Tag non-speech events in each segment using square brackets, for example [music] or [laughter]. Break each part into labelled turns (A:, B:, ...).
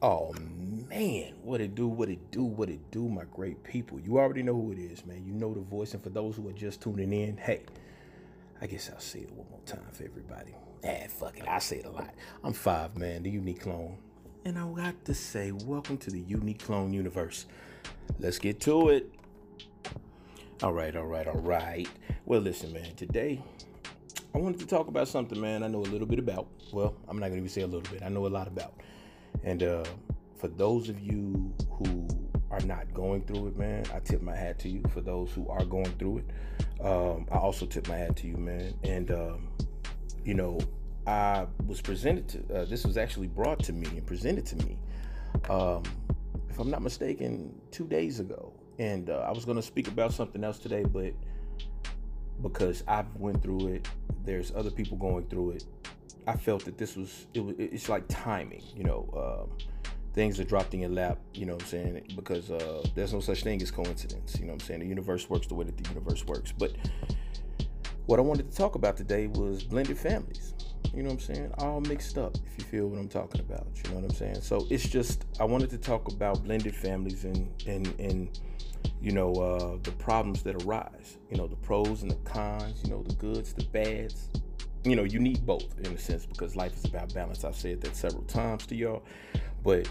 A: Oh man, what it do, what it do, what it do, my great people. You already know who it is, man. You know the voice. And for those who are just tuning in, hey, I guess I'll say it one more time for everybody. Ah, fuck it. I say it a lot. I'm five, man, the unique clone. And I got to say, welcome to the unique clone universe. Let's get to it. All right, all right, all right. Well, listen, man, today I wanted to talk about something, man, I know a little bit about. Well, I'm not going to even say a little bit, I know a lot about. And uh, for those of you who are not going through it, man, I tip my hat to you. For those who are going through it, um, I also tip my hat to you, man. And, um, you know, I was presented to, uh, this was actually brought to me and presented to me, um, if I'm not mistaken, two days ago. And uh, I was going to speak about something else today, but because I've went through it, there's other people going through it. I felt that this was it was it's like timing, you know. Um, things are dropped in your lap, you know what I'm saying? Because uh, there's no such thing as coincidence, you know what I'm saying? The universe works the way that the universe works. But what I wanted to talk about today was blended families. You know what I'm saying? All mixed up, if you feel what I'm talking about. You know what I'm saying? So it's just I wanted to talk about blended families and and and you know uh, the problems that arise. You know the pros and the cons. You know the goods, the bads. You know you need both in a sense because life is about balance. I've said that several times to y'all, but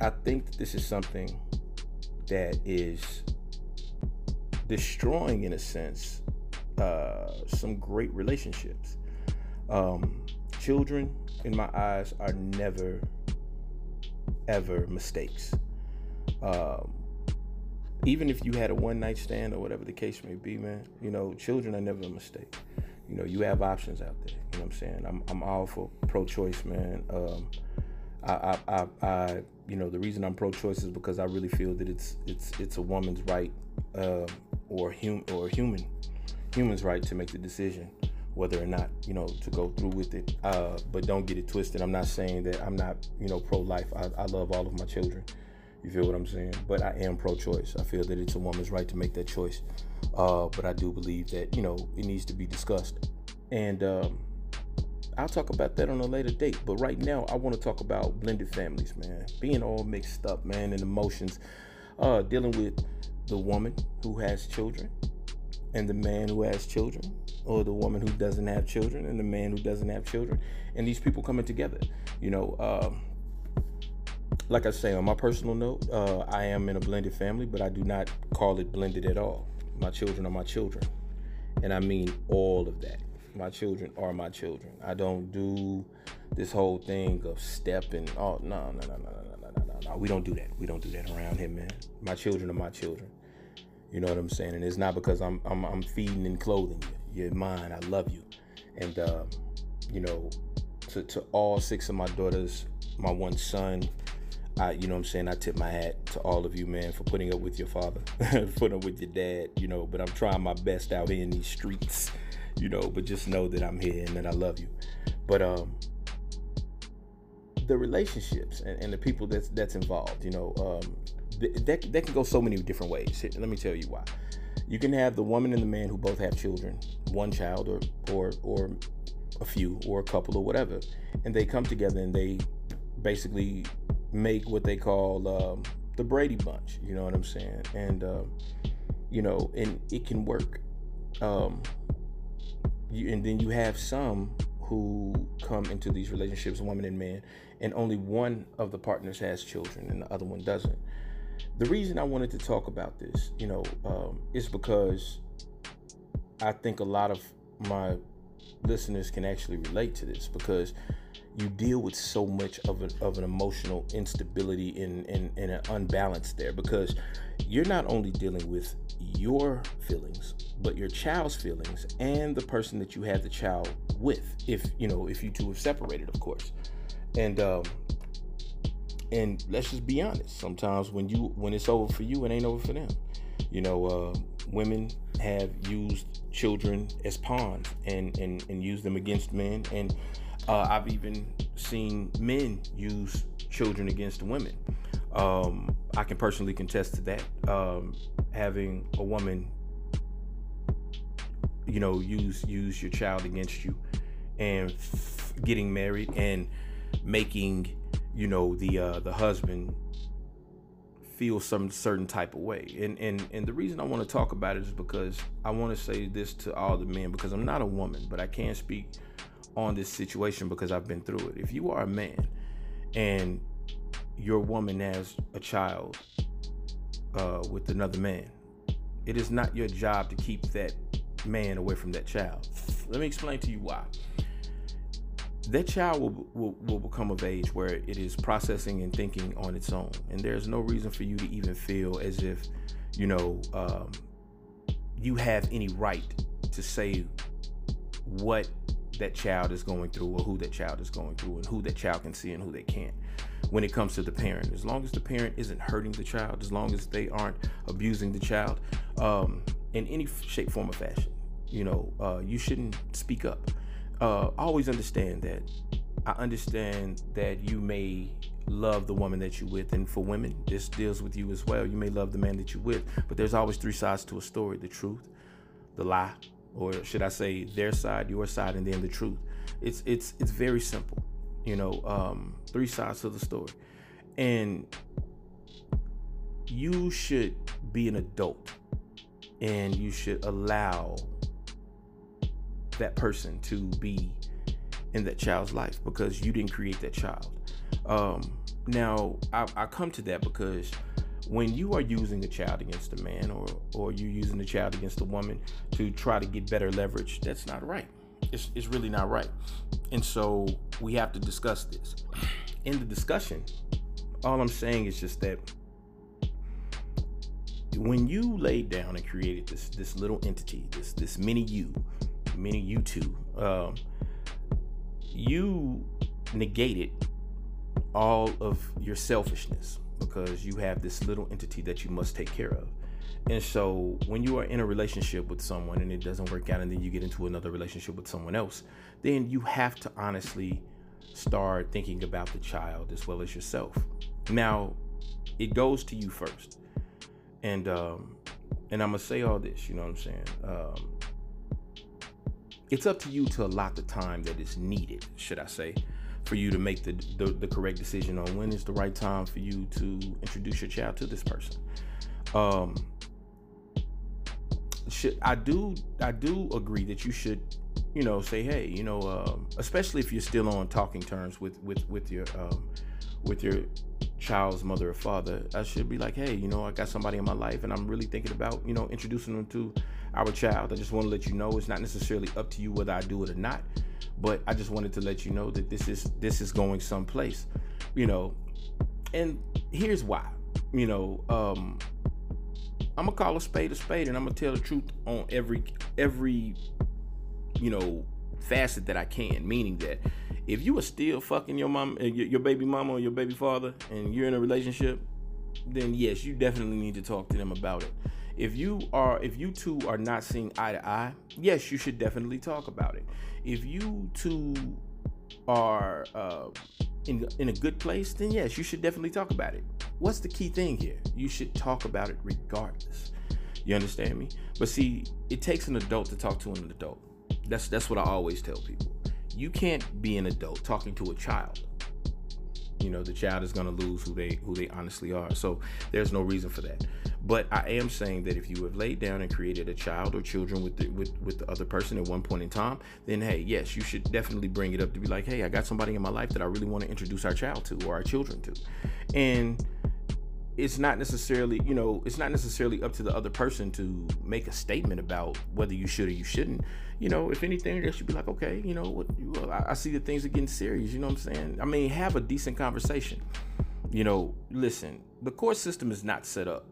A: I think that this is something that is destroying, in a sense, uh, some great relationships. Um, children, in my eyes, are never, ever mistakes. Um, even if you had a one night stand or whatever the case may be, man, you know, children are never a mistake. You know, you have options out there. You know what I'm saying? I'm, I'm all for pro choice, man. Um, I, I, I, I, you know, the reason I'm pro-choice is because I really feel that it's it's it's a woman's right uh, or hum or human human's right to make the decision whether or not you know to go through with it. Uh, but don't get it twisted. I'm not saying that I'm not you know pro-life. I, I love all of my children. You feel what I'm saying? But I am pro-choice. I feel that it's a woman's right to make that choice. Uh, but I do believe that you know it needs to be discussed. And um, I'll talk about that on a later date. But right now, I want to talk about blended families, man. Being all mixed up, man, and emotions. Uh, dealing with the woman who has children and the man who has children, or the woman who doesn't have children and the man who doesn't have children, and these people coming together. You know, um, like I say, on my personal note, uh, I am in a blended family, but I do not call it blended at all. My children are my children, and I mean all of that my children are my children. I don't do this whole thing of stepping. Oh no, no, no, no, no, no, no, no, no. We don't do that. We don't do that around here, man. My children are my children. You know what I'm saying? And it's not because I'm I'm, I'm feeding and clothing you. You're mine. I love you. And uh, you know, to to all six of my daughters, my one son. I, you know what I'm saying? I tip my hat to all of you, man, for putting up with your father, [laughs] putting up with your dad, you know, but I'm trying my best out here in these streets you know, but just know that I'm here and that I love you. But um the relationships and, and the people that's that's involved, you know, um that, that can go so many different ways. Let me tell you why. You can have the woman and the man who both have children, one child or or or a few or a couple or whatever, and they come together and they basically make what they call um, the Brady Bunch. You know what I'm saying? And uh, you know, and it can work. Um, you, and then you have some who come into these relationships, women and men, and only one of the partners has children and the other one doesn't. The reason I wanted to talk about this, you know, um, is because I think a lot of my listeners can actually relate to this because you deal with so much of an, of an emotional instability and, and, and an unbalance there because you're not only dealing with your feelings but your child's feelings and the person that you had the child with if you know if you two have separated of course. And um and let's just be honest. Sometimes when you when it's over for you it ain't over for them. You know uh, women have used children as pawns and and and use them against men. And uh, I've even seen men use children against women. Um, I can personally contest to that. Um, having a woman, you know, use use your child against you, and f- getting married and making you know, the uh, the husband feel some certain type of way. And and and the reason I want to talk about it is because I want to say this to all the men because I'm not a woman, but I can speak on this situation because I've been through it. If you are a man and your woman has a child uh, with another man, it is not your job to keep that man away from that child. Let me explain to you why. That child will, will, will become of age where it is processing and thinking on its own. And there's no reason for you to even feel as if, you know, um, you have any right to say what that child is going through or who that child is going through and who that child can see and who they can't when it comes to the parent. As long as the parent isn't hurting the child as long as they aren't abusing the child um, in any shape form or fashion you know uh, you shouldn't speak up. Uh, always understand that. I understand that you may love the woman that you're with and for women this deals with you as well. You may love the man that you're with but there's always three sides to a story the truth the lie or should I say their side, your side, and then the truth. It's it's it's very simple, you know. Um, three sides to the story, and you should be an adult, and you should allow that person to be in that child's life because you didn't create that child. Um, now I, I come to that because when you are using a child against a man or or you're using a child against a woman to try to get better leverage, that's not right. It's, it's really not right. And so we have to discuss this. In the discussion, all I'm saying is just that when you laid down and created this this little entity, this this mini you, mini you two, um, you negated all of your selfishness because you have this little entity that you must take care of. And so when you are in a relationship with someone and it doesn't work out and then you get into another relationship with someone else, then you have to honestly start thinking about the child as well as yourself. Now, it goes to you first. And um and I'm gonna say all this, you know what I'm saying? Um it's up to you to allot the time that is needed, should I say, for you to make the, the, the correct decision on when is the right time for you to introduce your child to this person. Um, should I do I do agree that you should you know say hey you know um, especially if you're still on talking terms with with with your um, with your child's mother or father I should be like hey you know I got somebody in my life and I'm really thinking about you know introducing them to our child I just want to let you know it's not necessarily up to you whether I do it or not but I just wanted to let you know that this is this is going someplace, you know. And here's why, you know. Um, I'm gonna call a spade a spade, and I'm gonna tell the truth on every every, you know, facet that I can. Meaning that if you are still fucking your mom, your baby mama or your baby father, and you're in a relationship, then yes, you definitely need to talk to them about it. If you are, if you two are not seeing eye to eye, yes, you should definitely talk about it. If you two are uh, in in a good place, then yes, you should definitely talk about it. What's the key thing here? You should talk about it regardless. You understand me? But see, it takes an adult to talk to an adult. That's that's what I always tell people. You can't be an adult talking to a child you know the child is going to lose who they who they honestly are. So there's no reason for that. But i am saying that if you have laid down and created a child or children with the, with with the other person at one point in time then hey yes you should definitely bring it up to be like hey i got somebody in my life that i really want to introduce our child to or our children to. And it's not necessarily you know it's not necessarily up to the other person to make a statement about whether you should or you shouldn't. You know if anything they should be like okay you know what well, I, I see that things are getting serious you know what i'm saying? I mean have a decent conversation. You know listen the court system is not set up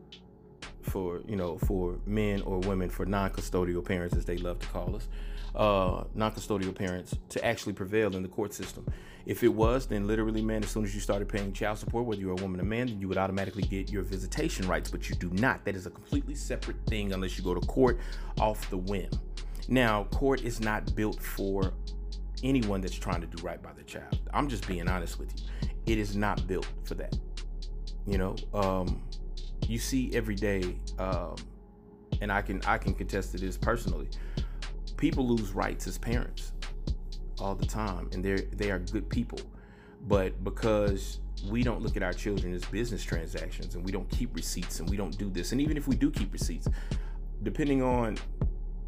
A: for you know for men or women for non-custodial parents as they love to call us uh, non-custodial parents to actually prevail in the court system. If it was, then literally, man, as soon as you started paying child support, whether you're a woman or man, then you would automatically get your visitation rights. But you do not. That is a completely separate thing unless you go to court off the whim. Now, court is not built for anyone that's trying to do right by the child. I'm just being honest with you. It is not built for that. You know, um, you see every day, um, and I can I can contest to this personally people lose rights as parents all the time and they're they are good people. But because we don't look at our children as business transactions and we don't keep receipts and we don't do this. And even if we do keep receipts, depending on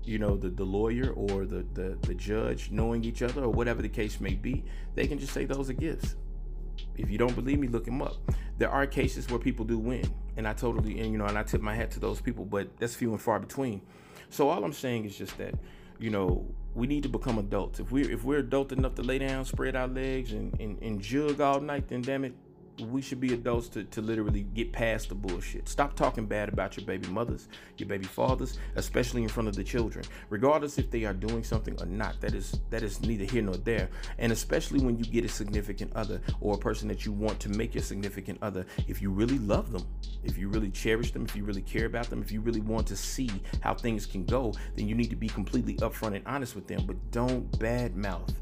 A: you know the, the lawyer or the, the the judge knowing each other or whatever the case may be they can just say those are gifts. If you don't believe me look them up. There are cases where people do win and i totally and you know and i tip my hat to those people but that's few and far between. So all i'm saying is just that you know we need to become adults. If we're if we're adult enough to lay down spread our legs and and, and jug all night then damn it we should be adults to, to literally get past the bullshit. Stop talking bad about your baby mothers, your baby fathers, especially in front of the children, regardless if they are doing something or not. That is that is neither here nor there. And especially when you get a significant other or a person that you want to make your significant other, if you really love them, if you really cherish them, if you really care about them, if you really want to see how things can go, then you need to be completely upfront and honest with them. But don't badmouth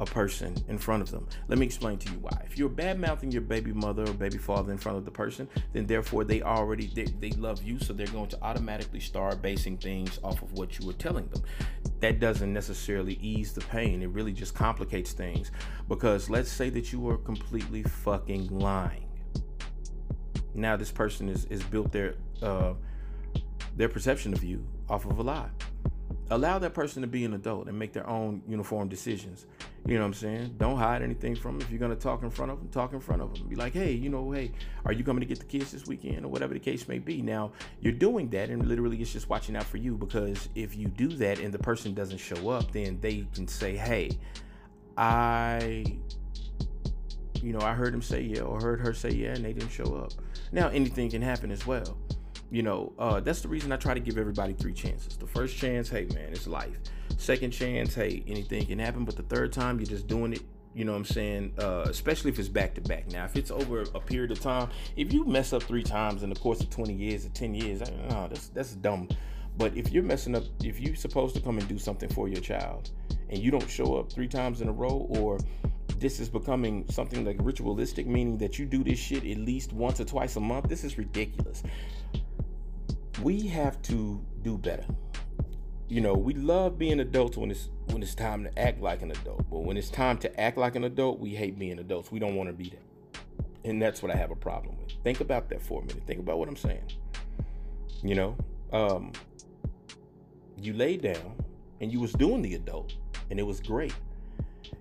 A: a person in front of them. Let me explain to you why. If you're bad mouthing your baby mother or baby father in front of the person, then therefore they already they, they love you, so they're going to automatically start basing things off of what you were telling them. That doesn't necessarily ease the pain. It really just complicates things. Because let's say that you are completely fucking lying. Now this person is, is built their uh, their perception of you off of a lie allow that person to be an adult and make their own uniform decisions. You know what I'm saying? Don't hide anything from them. If you're gonna talk in front of them, talk in front of them. Be like, hey, you know, hey, are you coming to get the kids this weekend or whatever the case may be? Now you're doing that, and literally it's just watching out for you because if you do that and the person doesn't show up, then they can say, hey, I, you know, I heard him say yeah or heard her say yeah, and they didn't show up. Now anything can happen as well you know, uh, that's the reason I try to give everybody three chances. The first chance, hey man, it's life. Second chance, hey, anything can happen. But the third time, you're just doing it. You know what I'm saying? Uh, especially if it's back to back. Now, if it's over a period of time, if you mess up three times in the course of 20 years or 10 years, I, no, that's that's dumb. But if you're messing up, if you're supposed to come and do something for your child, and you don't show up three times in a row, or this is becoming something like ritualistic, meaning that you do this shit at least once or twice a month, this is ridiculous we have to do better. You know, we love being adults when it's when it's time to act like an adult. But when it's time to act like an adult, we hate being adults. We don't want to be that. And that's what I have a problem with. Think about that for a minute. Think about what I'm saying. You know, um, you laid down and you was doing the adult and it was great.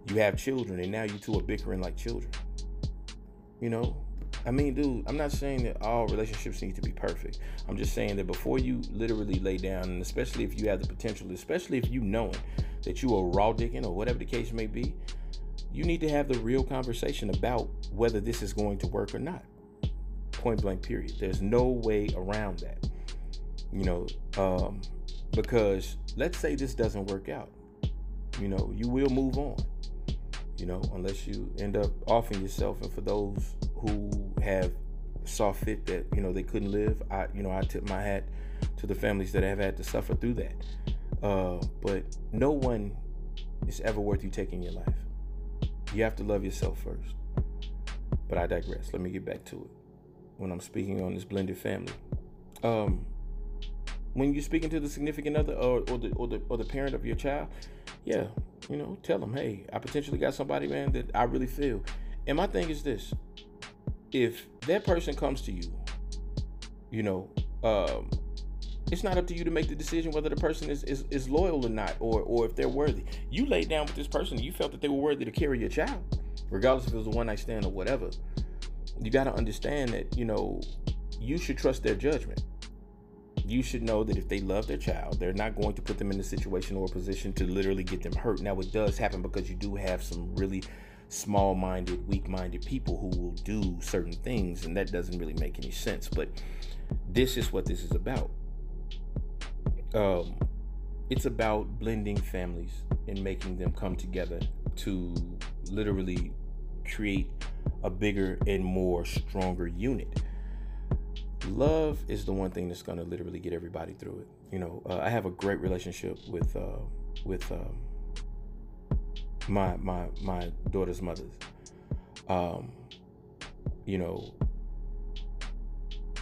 A: You have children and now you two are bickering like children. You know, I mean, dude, I'm not saying that all relationships need to be perfect. I'm just saying that before you literally lay down, and especially if you have the potential, especially if you knowing that you are raw digging or whatever the case may be, you need to have the real conversation about whether this is going to work or not. Point blank, period. There's no way around that. You know, um, because let's say this doesn't work out. You know, you will move on you know, unless you end up offing yourself. And for those who have saw fit that you know they couldn't live, I you know I tip my hat to the families that have had to suffer through that. Uh, but no one is ever worth you taking your life. You have to love yourself first. But I digress. Let me get back to it. When I'm speaking on this blended family, um, when you're speaking to the significant other or, or the or the or the parent of your child, yeah, you know, tell them, hey, I potentially got somebody, man, that I really feel. And my thing is this: if that person comes to you, you know, um, it's not up to you to make the decision whether the person is, is, is loyal or not, or or if they're worthy. You laid down with this person, you felt that they were worthy to carry your child, regardless if it was a one night stand or whatever. You got to understand that you know you should trust their judgment you should know that if they love their child, they're not going to put them in a situation or a position to literally get them hurt. Now, it does happen because you do have some really small minded, weak minded people who will do certain things, and that doesn't really make any sense. But this is what this is about. Um, it's about blending families and making them come together to literally create a bigger and more stronger unit love is the one thing that's going to literally get everybody through it. You know, uh, I have a great relationship with uh, with um, my my my daughter's mothers. Um, you know,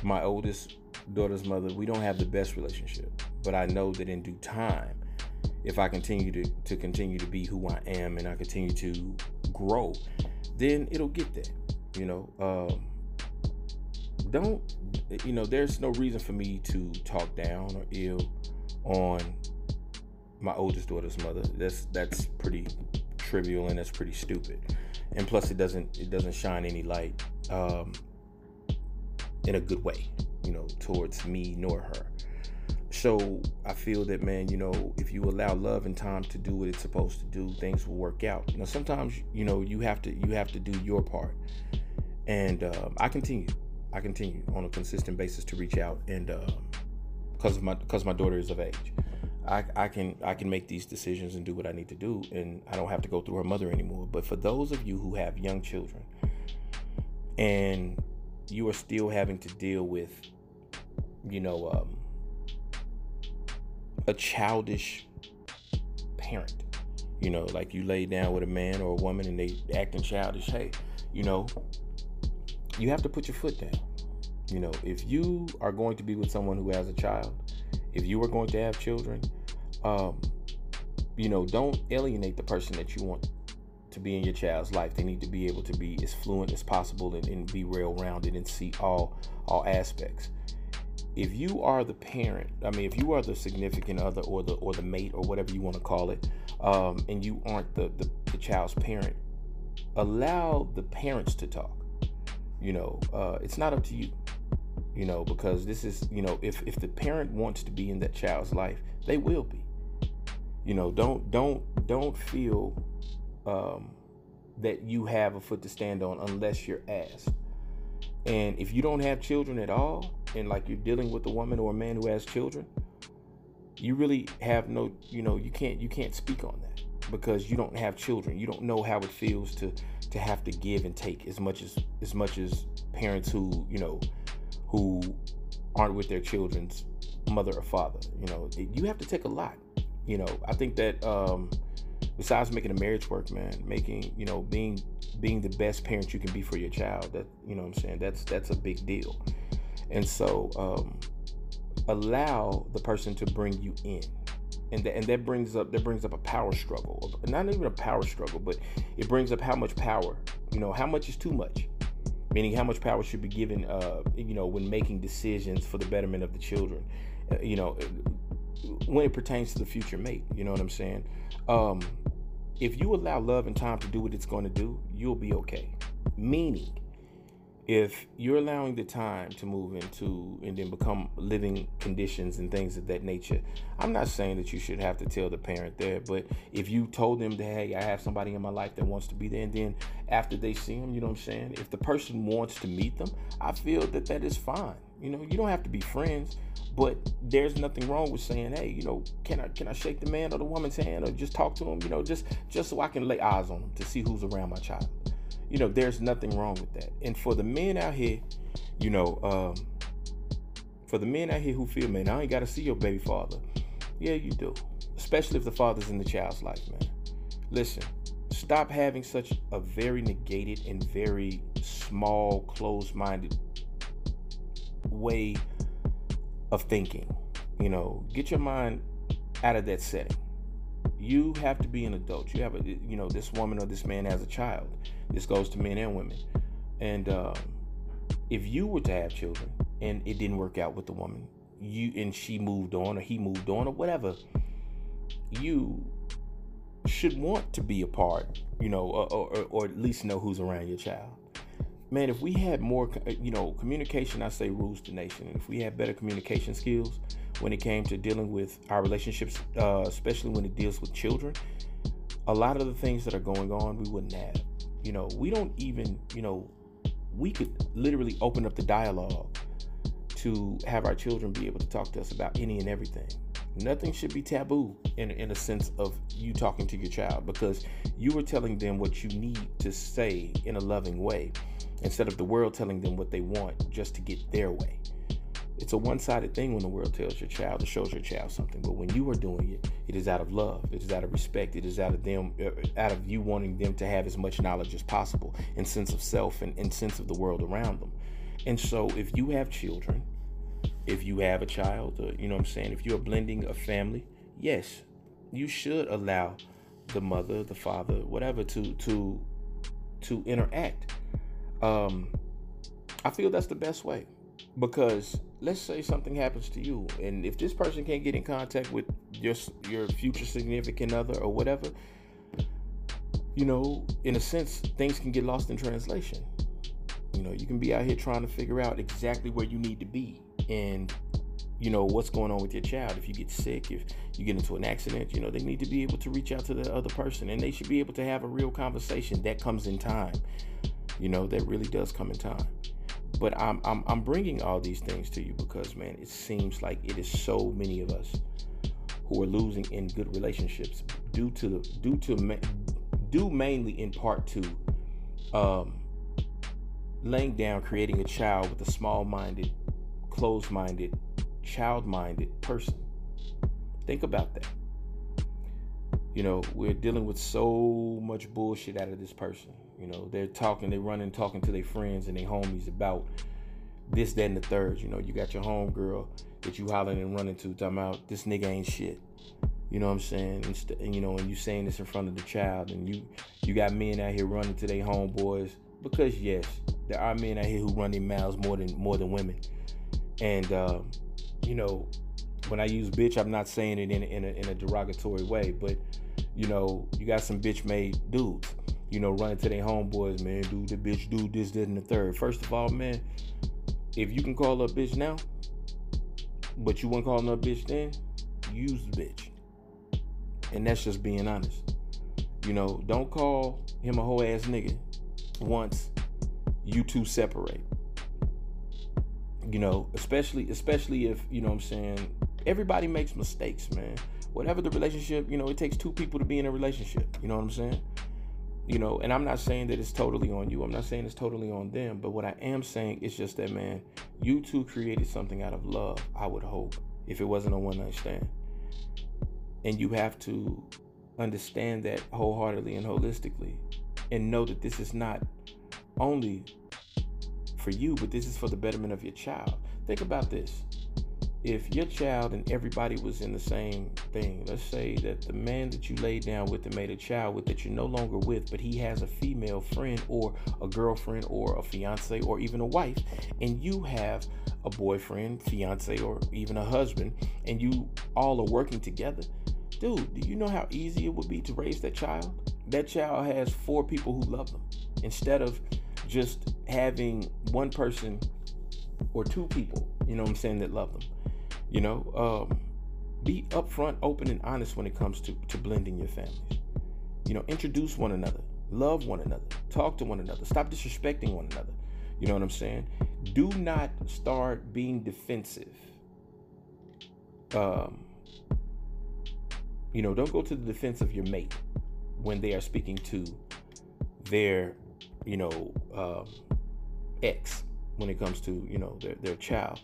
A: my oldest daughter's mother, we don't have the best relationship, but I know that in due time, if I continue to to continue to be who I am and I continue to grow, then it'll get there. You know, um, don't you know? There's no reason for me to talk down or ill on my oldest daughter's mother. That's that's pretty trivial and that's pretty stupid. And plus, it doesn't it doesn't shine any light um, in a good way, you know, towards me nor her. So I feel that man, you know, if you allow love and time to do what it's supposed to do, things will work out. Now sometimes you know you have to you have to do your part, and um, I continue, I continue on a consistent basis to reach out, and because um, my because my daughter is of age, I, I can I can make these decisions and do what I need to do, and I don't have to go through her mother anymore. But for those of you who have young children, and you are still having to deal with, you know, um, a childish parent. You know, like you lay down with a man or a woman and they acting childish. Hey, you know, you have to put your foot down. You know, if you are going to be with someone who has a child, if you are going to have children, um, you know, don't alienate the person that you want to be in your child's life. They need to be able to be as fluent as possible and, and be well-rounded and see all all aspects if you are the parent, I mean, if you are the significant other or the or the mate or whatever you want to call it, um, and you aren't the, the, the child's parent, allow the parents to talk. You know, uh, it's not up to you. You know, because this is you know, if if the parent wants to be in that child's life, they will be. You know, don't don't don't feel um, that you have a foot to stand on unless you're asked. And if you don't have children at all, and like you're dealing with a woman or a man who has children, you really have no, you know, you can't you can't speak on that because you don't have children. You don't know how it feels to to have to give and take as much as as much as parents who, you know, who aren't with their children's mother or father. You know, you have to take a lot. You know, I think that um besides making a marriage work, man, making, you know, being being the best parent you can be for your child, that you know I'm saying, that's that's a big deal. And so um allow the person to bring you in. And that, and that brings up that brings up a power struggle. Not even a power struggle, but it brings up how much power, you know, how much is too much meaning how much power should be given uh, you know when making decisions for the betterment of the children uh, you know when it pertains to the future mate you know what i'm saying um, if you allow love and time to do what it's going to do, you'll be okay. Meaning, if you're allowing the time to move into and then become living conditions and things of that nature, I'm not saying that you should have to tell the parent there, but if you told them that, hey, I have somebody in my life that wants to be there, and then after they see them, you know what I'm saying? If the person wants to meet them, I feel that that is fine. You know, you don't have to be friends, but there's nothing wrong with saying, hey, you know, can I can I shake the man or the woman's hand or just talk to him, you know, just just so I can lay eyes on them to see who's around my child. You know, there's nothing wrong with that. And for the men out here, you know, um, for the men out here who feel, man, I ain't got to see your baby father. Yeah, you do. Especially if the father's in the child's life, man. Listen, stop having such a very negated and very small, closed minded way of thinking. You know, get your mind out of that setting. You have to be an adult. You have a, you know, this woman or this man has a child. This goes to men and women. And um, if you were to have children and it didn't work out with the woman, you and she moved on or he moved on or whatever, you should want to be a part, you know, or, or, or at least know who's around your child man, if we had more, uh, you know, communication, I say rules the nation. And if we had better communication skills when it came to dealing with our relationships, uh, especially when it deals with children, a lot of the things that are going on, we wouldn't have. You know, we don't even, you know, we could literally open up the dialogue to have our children be able to talk to us about any and everything. Nothing should be taboo in, in a sense of you talking to your child because you are telling them what you need to say in a loving way instead of the world telling them what they want just to get their way. It's a one sided thing when the world tells your child or shows your child something, but when you are doing it, it is out of love, it is out of respect, it is out of them, uh, out of you wanting them to have as much knowledge as possible and sense of self and, and sense of the world around them. And so, if you have children, if you have a child, or, you know what I'm saying, if you are blending a family, yes, you should allow the mother, the father, whatever, to to to interact Um, I feel that's the best way. Because let's say something happens to you, and if this person can't get in contact with your your future significant other or whatever, you know, in a sense, things can get lost in translation. You know, you can be out here trying to figure out exactly where you need to be and you know what's going on with your child. If you get sick if you get into an accident you know they need to be able to reach out to the other person and they should be able to have a real conversation that comes in time you know that really does come in time. But I'm, I'm i'm bringing all these things to you because man it seems like it is so many of us who are losing in good relationships due to due to due mainly in part to um laying down creating a child with a small-minded closed-minded child-minded person. Think about that. You know we're dealing with so much bullshit out of this person you know they're talking they're running talking to their friends and their homies about this that and the third. You know you got your home girl that you hollering and running to talking about this nigga ain't shit. You know what i'm saying? And, and you know and you saying this in front of the child and you you got men out here running to their homeboys because yes there are men out here who run their mouths more than more than women. And um, you know when i use bitch i'm not saying it in in a, in a derogatory way but you know you got some bitch made dudes you know running to their homeboys man do the bitch do this that and the third first of all man if you can call a bitch now but you wouldn't call her a bitch then use the bitch and that's just being honest you know don't call him a whole ass nigga once you two separate. You know, especially especially if, you know what I'm saying, everybody makes mistakes, man. Whatever the relationship, you know, it takes two people to be in a relationship. You know what I'm saying? You know, and I'm not saying that it's totally on you. I'm not saying it's totally on them. But what I am saying is just that, man, you two created something out of love, I would hope, if it wasn't a one night stand. And you have to understand that wholeheartedly and holistically and know that this is not only for you, but this is for the betterment of your child. Think about this. If your child and everybody was in the same thing, let's say that the man that you laid down with and made a child with that you're no longer with, but he has a female friend or a girlfriend or a fiance or even a wife, and you have a boyfriend, fiance, or even a husband, and you all are working together, dude, do you know how easy it would be to raise that child? That child has four people who love them instead of just having one person or two people, you know what I'm saying, that love them. You know, um, be upfront, open, and honest when it comes to, to blending your families. You know, introduce one another, love one another, talk to one another, stop disrespecting one another. You know what I'm saying? Do not start being defensive. Um, you know, don't go to the defense of your mate when they are speaking to their you know, um, X when it comes to, you know, their, their child.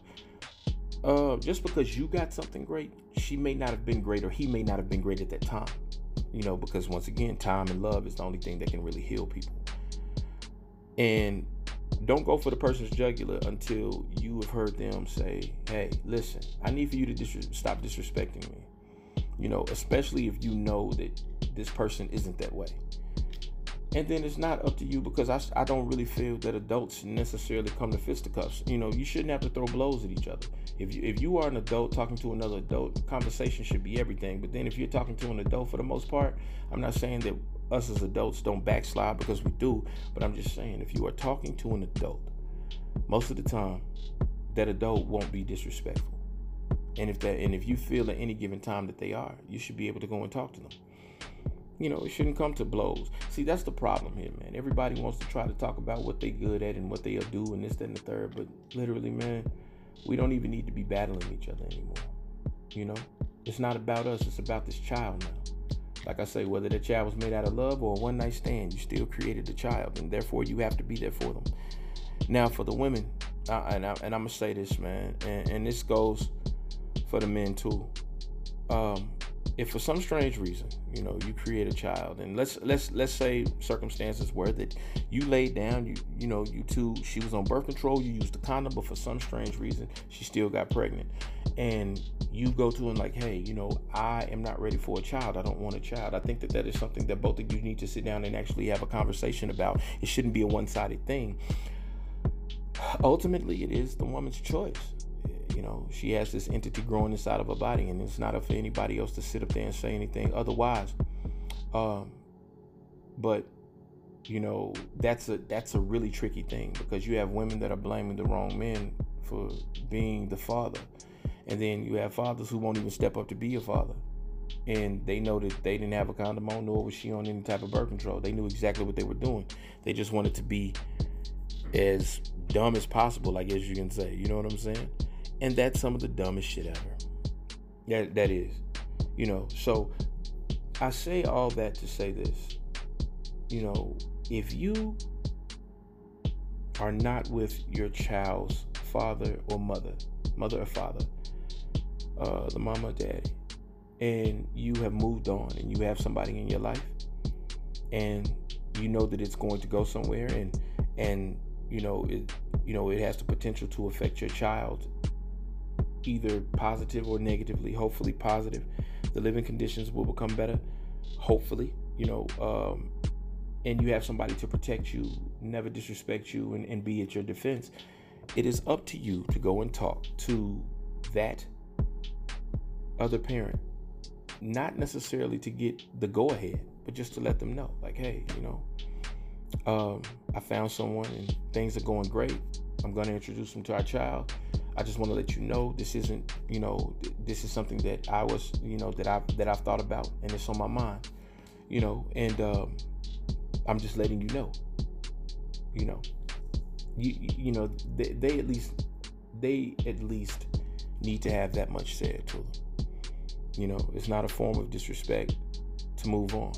A: Uh, just because you got something great, she may not have been great or he may not have been great at that time. You know, because once again, time and love is the only thing that can really heal people. And don't go for the person's jugular until you have heard them say, hey, listen, I need for you to dis- stop disrespecting me. You know, especially if you know that this person isn't that way and then it's not up to you because I, I don't really feel that adults necessarily come to fisticuffs. You know, you shouldn't have to throw blows at each other. If you if you are an adult talking to another adult, conversation should be everything. But then if you're talking to an adult for the most part, I'm not saying that us as adults don't backslide because we do, but I'm just saying if you are talking to an adult, most of the time, that adult won't be disrespectful. And if that and if you feel at any given time that they are, you should be able to go and talk to them. You know, it shouldn't come to blows. See, that's the problem here, man. Everybody wants to try to talk about what they good at and what they'll do and this, that, and the third. But literally, man, we don't even need to be battling each other anymore. You know, it's not about us. It's about this child now. Like I say, whether the child was made out of love or a one night stand, you still created the child, and therefore you have to be there for them. Now, for the women, uh, and, I, and I'm gonna say this, man, and, and this goes for the men too. Um, if for some strange reason, you know, you create a child, and let's let's let's say circumstances where that you laid down, you you know, you two, she was on birth control, you used the condom, but for some strange reason, she still got pregnant, and you go to him like, hey, you know, I am not ready for a child. I don't want a child. I think that that is something that both of you need to sit down and actually have a conversation about. It shouldn't be a one sided thing. Ultimately, it is the woman's choice. You know, she has this entity growing inside of her body, and it's not up for anybody else to sit up there and say anything otherwise. Um, but you know, that's a that's a really tricky thing because you have women that are blaming the wrong men for being the father and then you have fathers who won't even step up to be a father. And they know that they didn't have a condom on, nor was she on any type of birth control. They knew exactly what they were doing. They just wanted to be as dumb as possible, I guess you can say. You know what I'm saying? And that's some of the dumbest shit ever. That that is. You know, so I say all that to say this. You know, if you are not with your child's father or mother, mother or father, uh, the mama, or daddy, and you have moved on and you have somebody in your life, and you know that it's going to go somewhere, and and you know it, you know it has the potential to affect your child, either positive or negatively. Hopefully, positive. The living conditions will become better. Hopefully, you know. Um, and you have somebody to protect you, never disrespect you, and, and be at your defense, it is up to you to go and talk to that other parent, not necessarily to get the go ahead, but just to let them know, like, hey, you know, um, I found someone and things are going great. I'm going to introduce them to our child. I just want to let you know this isn't, you know, this is something that I was, you know, that I've that I've thought about and it's on my mind, you know, and um, I'm just letting you know, you know, you you know they, they at least they at least need to have that much said to them. You know, it's not a form of disrespect to move on.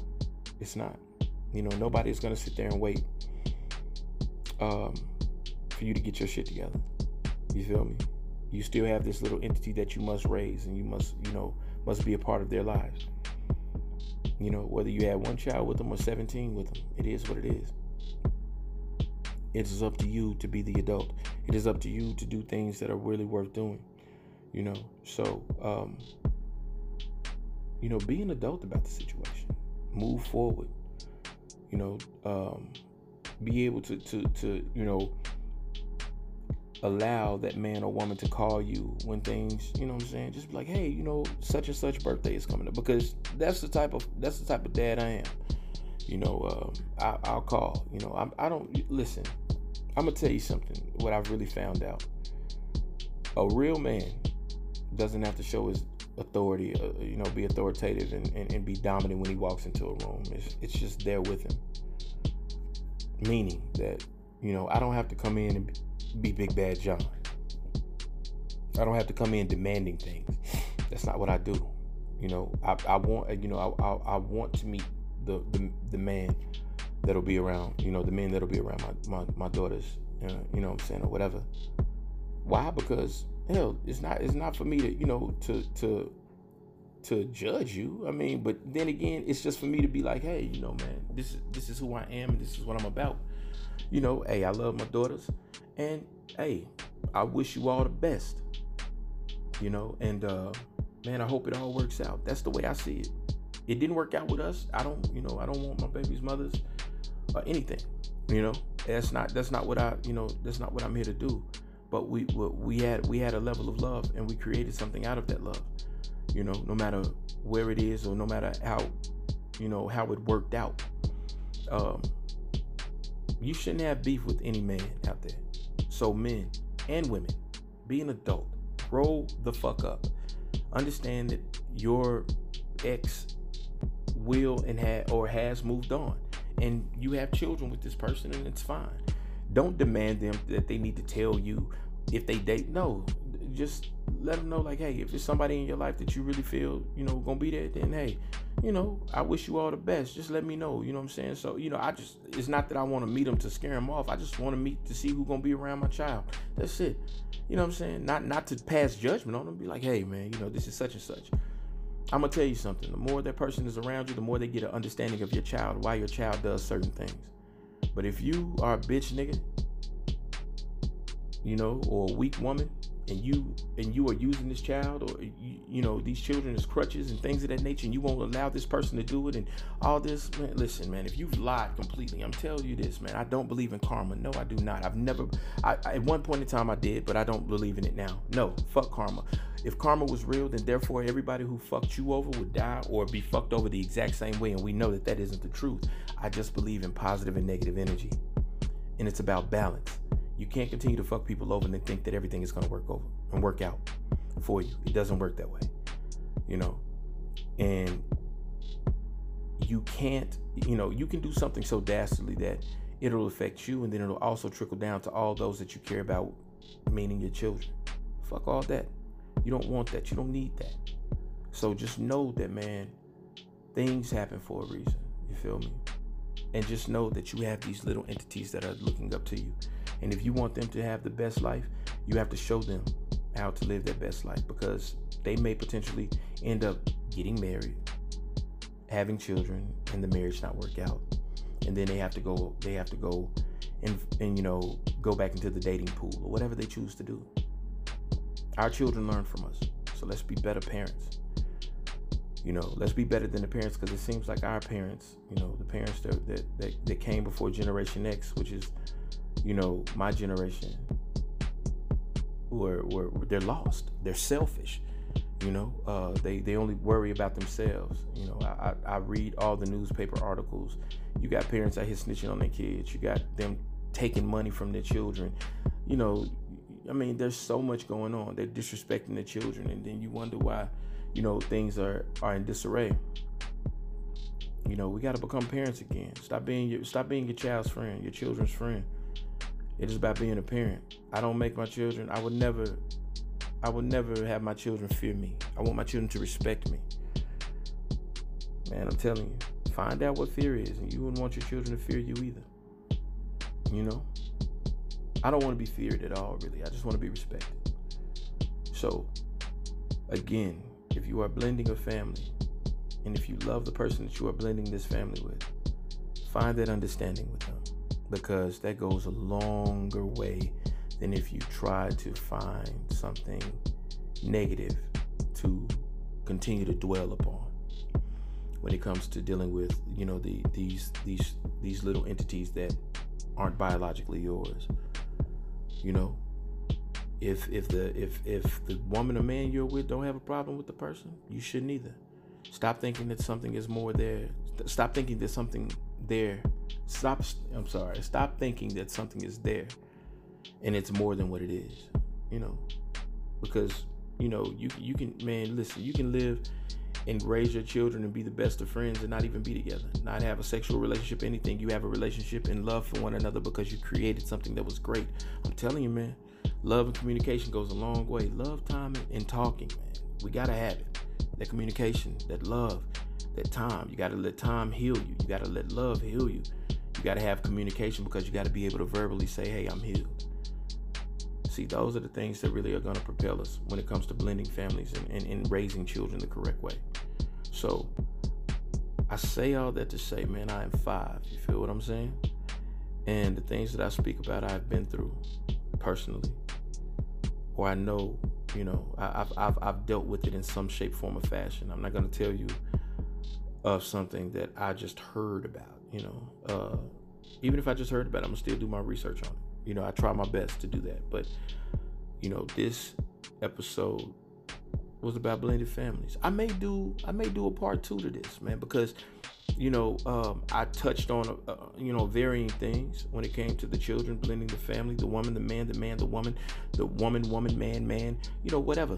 A: It's not. You know, nobody's gonna sit there and wait um, for you to get your shit together. You feel me? You still have this little entity that you must raise, and you must, you know, must be a part of their lives. You know, whether you have one child with them or 17 with them, it is what it is. It is up to you to be the adult. It is up to you to do things that are really worth doing. You know, so um, you know, be an adult about the situation. Move forward. You know, um, be able to to to you know allow that man or woman to call you when things, you know what I'm saying? Just be like, hey, you know, such and such birthday is coming up because that's the type of that's the type of dad I am. You know, uh, I, will call. You know, I, I don't listen. I'm gonna tell you something. What I've really found out: a real man doesn't have to show his authority, uh, you know, be authoritative and, and, and, be dominant when he walks into a room. It's, it's just there with him. Meaning that, you know, I don't have to come in and be Big Bad John. I don't have to come in demanding things. That's not what I do. You know, I, I want, you know, I, I, I want to meet the, the, the man that'll be around, you know, the men that'll be around my, my, my daughters, uh, you know what I'm saying, or whatever. Why? Because hell, it's not it's not for me to you know to to to judge you. I mean, but then again, it's just for me to be like, hey, you know, man, this is this is who I am and this is what I'm about. You know, hey, I love my daughters, and hey, I wish you all the best. You know, and uh, man, I hope it all works out. That's the way I see it. It didn't work out with us. I don't, you know, I don't want my baby's mothers or anything. You know, that's not that's not what I, you know, that's not what I'm here to do but we we had we had a level of love and we created something out of that love you know no matter where it is or no matter how you know how it worked out um you shouldn't have beef with any man out there. So men and women be an adult. Grow the fuck up. Understand that your ex will and had or has moved on and you have children with this person and it's fine. Don't demand them that they need to tell you if they date. No, just let them know like, hey, if there's somebody in your life that you really feel, you know, gonna be there, then hey, you know, I wish you all the best. Just let me know. You know what I'm saying? So, you know, I just it's not that I want to meet them to scare them off. I just want to meet to see who's gonna be around my child. That's it. You know what I'm saying? Not not to pass judgment on them. Be like, hey man, you know, this is such and such. I'm gonna tell you something. The more that person is around you, the more they get an understanding of your child, why your child does certain things. But if you are a bitch nigga, you know, or a weak woman, and you and you are using this child or you, you know these children as crutches and things of that nature and you won't allow this person to do it and all this man listen man if you've lied completely i'm telling you this man i don't believe in karma. No i do not. I've never I, at one point in time i did but i don't believe in it now. No fuck karma. If karma was real then therefore everybody who fucked you over would die or be fucked over the exact same way and we know that that isn't the truth. I just believe in positive and negative energy and it's about balance you can't continue to fuck people over and then think that everything is going to work over and work out for you. It doesn't work that way, you know. And you can't, you know, you can do something so dastardly that it'll affect you and then it'll also trickle down to all those that you care about, meaning your children. Fuck all that. You don't want that. You don't need that. So just know that, man, things happen for a reason. You feel me? And just know that you have these little entities that are looking up to you. And if you want them to have the best life, you have to show them how to live their best life because they may potentially end up getting married, having children, and the marriage not work out. And then they have to go they have to go and and you know go back into the dating pool or whatever they choose to do. Our children learn from us. So let's be better parents. You know, let's be better than the parents because it seems like our parents, you know, the parents that, that, that, that came before Generation X, which is you know, my generation were, were they're lost. They're selfish. You know, uh, they they only worry about themselves. You know, I, I read all the newspaper articles. You got parents out here snitching on their kids. You got them taking money from their children. You know, I mean, there's so much going on. They're disrespecting their children, and then you wonder why, you know, things are are in disarray. You know, we got to become parents again. Stop being your stop being your child's friend, your children's friend. It is about being a parent. I don't make my children. I would never. I would never have my children fear me. I want my children to respect me. Man, I'm telling you, find out what fear is, and you wouldn't want your children to fear you either. You know, I don't want to be feared at all, really. I just want to be respected. So, again, if you are blending a family, and if you love the person that you are blending this family with, find that understanding with them because that goes a longer way than if you try to find something negative to continue to dwell upon. When it comes to dealing with you know the these these these little entities that aren't biologically yours you know? If if the if if the woman or man you're with don't have a problem with the person you shouldn't either. Stop thinking that something is more there. Stop thinking that something there. Stop i'm sorry stop thinking that something is there and it's more than what it is you know? Because you know you you can man listen you can live and raise your children and be the best of friends and not even be together not have a sexual relationship anything. You have a relationship and love for one another because you created something that was great. I'm telling you man love and communication goes a long way. Love time and talking man. We gotta have it. That communication that love time you gotta let time heal you you gotta let love heal you you got to have communication because you got to be able to verbally say, hey, I'm healed. See, those are the things that really are going to propel us when it comes to blending families and, and, and raising children the correct way. So, I say all that to say, man, I am five. You feel what I'm saying? And the things that I speak about, I've been through personally, or I know, you know, I've, I've, I've dealt with it in some shape, form, or fashion. I'm not going to tell you of something that I just heard about you know, uh, even if I just heard about it, I'm gonna still do my research on it. You know, I try my best to do that. But you know, this episode was about blended families. I may do I may do a part two to this, man, because you know um, I touched on uh, you know varying things when it came to the children blending the family, the woman, the man, the man, the woman, the woman, woman, man, man, you know whatever.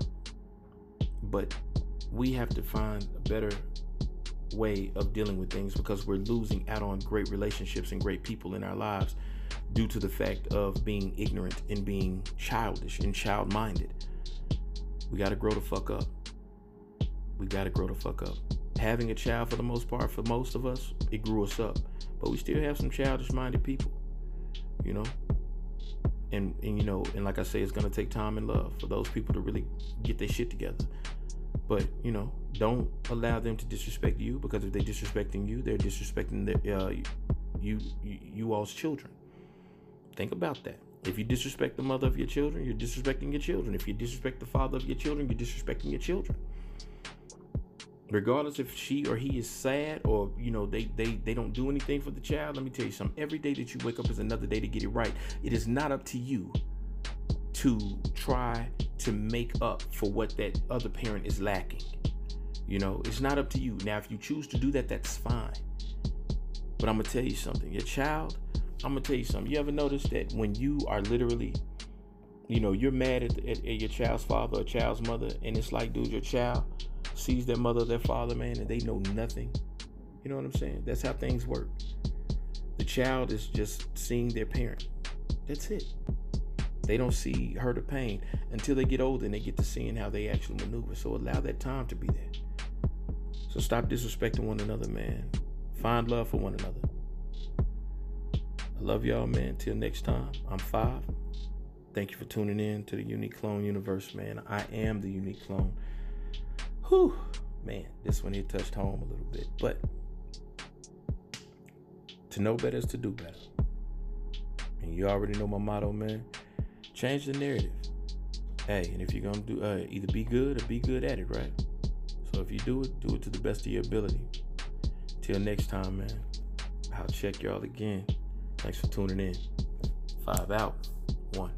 A: But we have to find a better way of dealing with things because we're losing out on great relationships and great people in our lives due to the fact of being ignorant and being childish and child minded. We got to grow the fuck up. We got to grow the fuck up. Having a child, for the most part, for most of us, it grew us up. But we still have some childish minded people, you know? And, and you know, and like I say, it's gonna take time and love for those people to really get their shit together. But you know, don't allow them to disrespect you because if they're disrespecting you, they're disrespecting the, uh, you, you, you all's children. Think about that. If you disrespect the mother of your children, you're disrespecting your children. If you disrespect the father of your children, you're disrespecting your children. Regardless if she or he is sad or you know they they they don't do anything for the child, let me tell you something. Every day that you wake up is another day to get it right. It is not up to you to try to make up for what that other parent is lacking. You know, it's not up to you. Now, if you choose to do that, that's fine. But I'm gonna tell you something. Your child, I'm gonna tell you something. You ever notice that when you are literally, you know, you're mad at, at, at your child's father or child's mother, and it's like, dude, your child sees their mother, their father, man, and they know nothing. You know what I'm saying? That's how things work. The child is just seeing their parent. That's it. They don't see hurt or pain until they get older and they get to seeing how they actually maneuver. So allow that time to be there. So stop disrespecting one another, man. Find love for one another. I love y'all, man. Till next time, I'm five. Thank you for tuning in to the Unique Clone Universe, man. I am the Unique Clone. Whew, man, this one here touched home a little bit. But to know better is to do better. And you already know my motto, man. Change the narrative. Hey, and if you're gonna do uh, either be good or be good at it, right? So if you do it, do it to the best of your ability. Till next time, man. I'll check y'all again. Thanks for tuning in. Five out. One.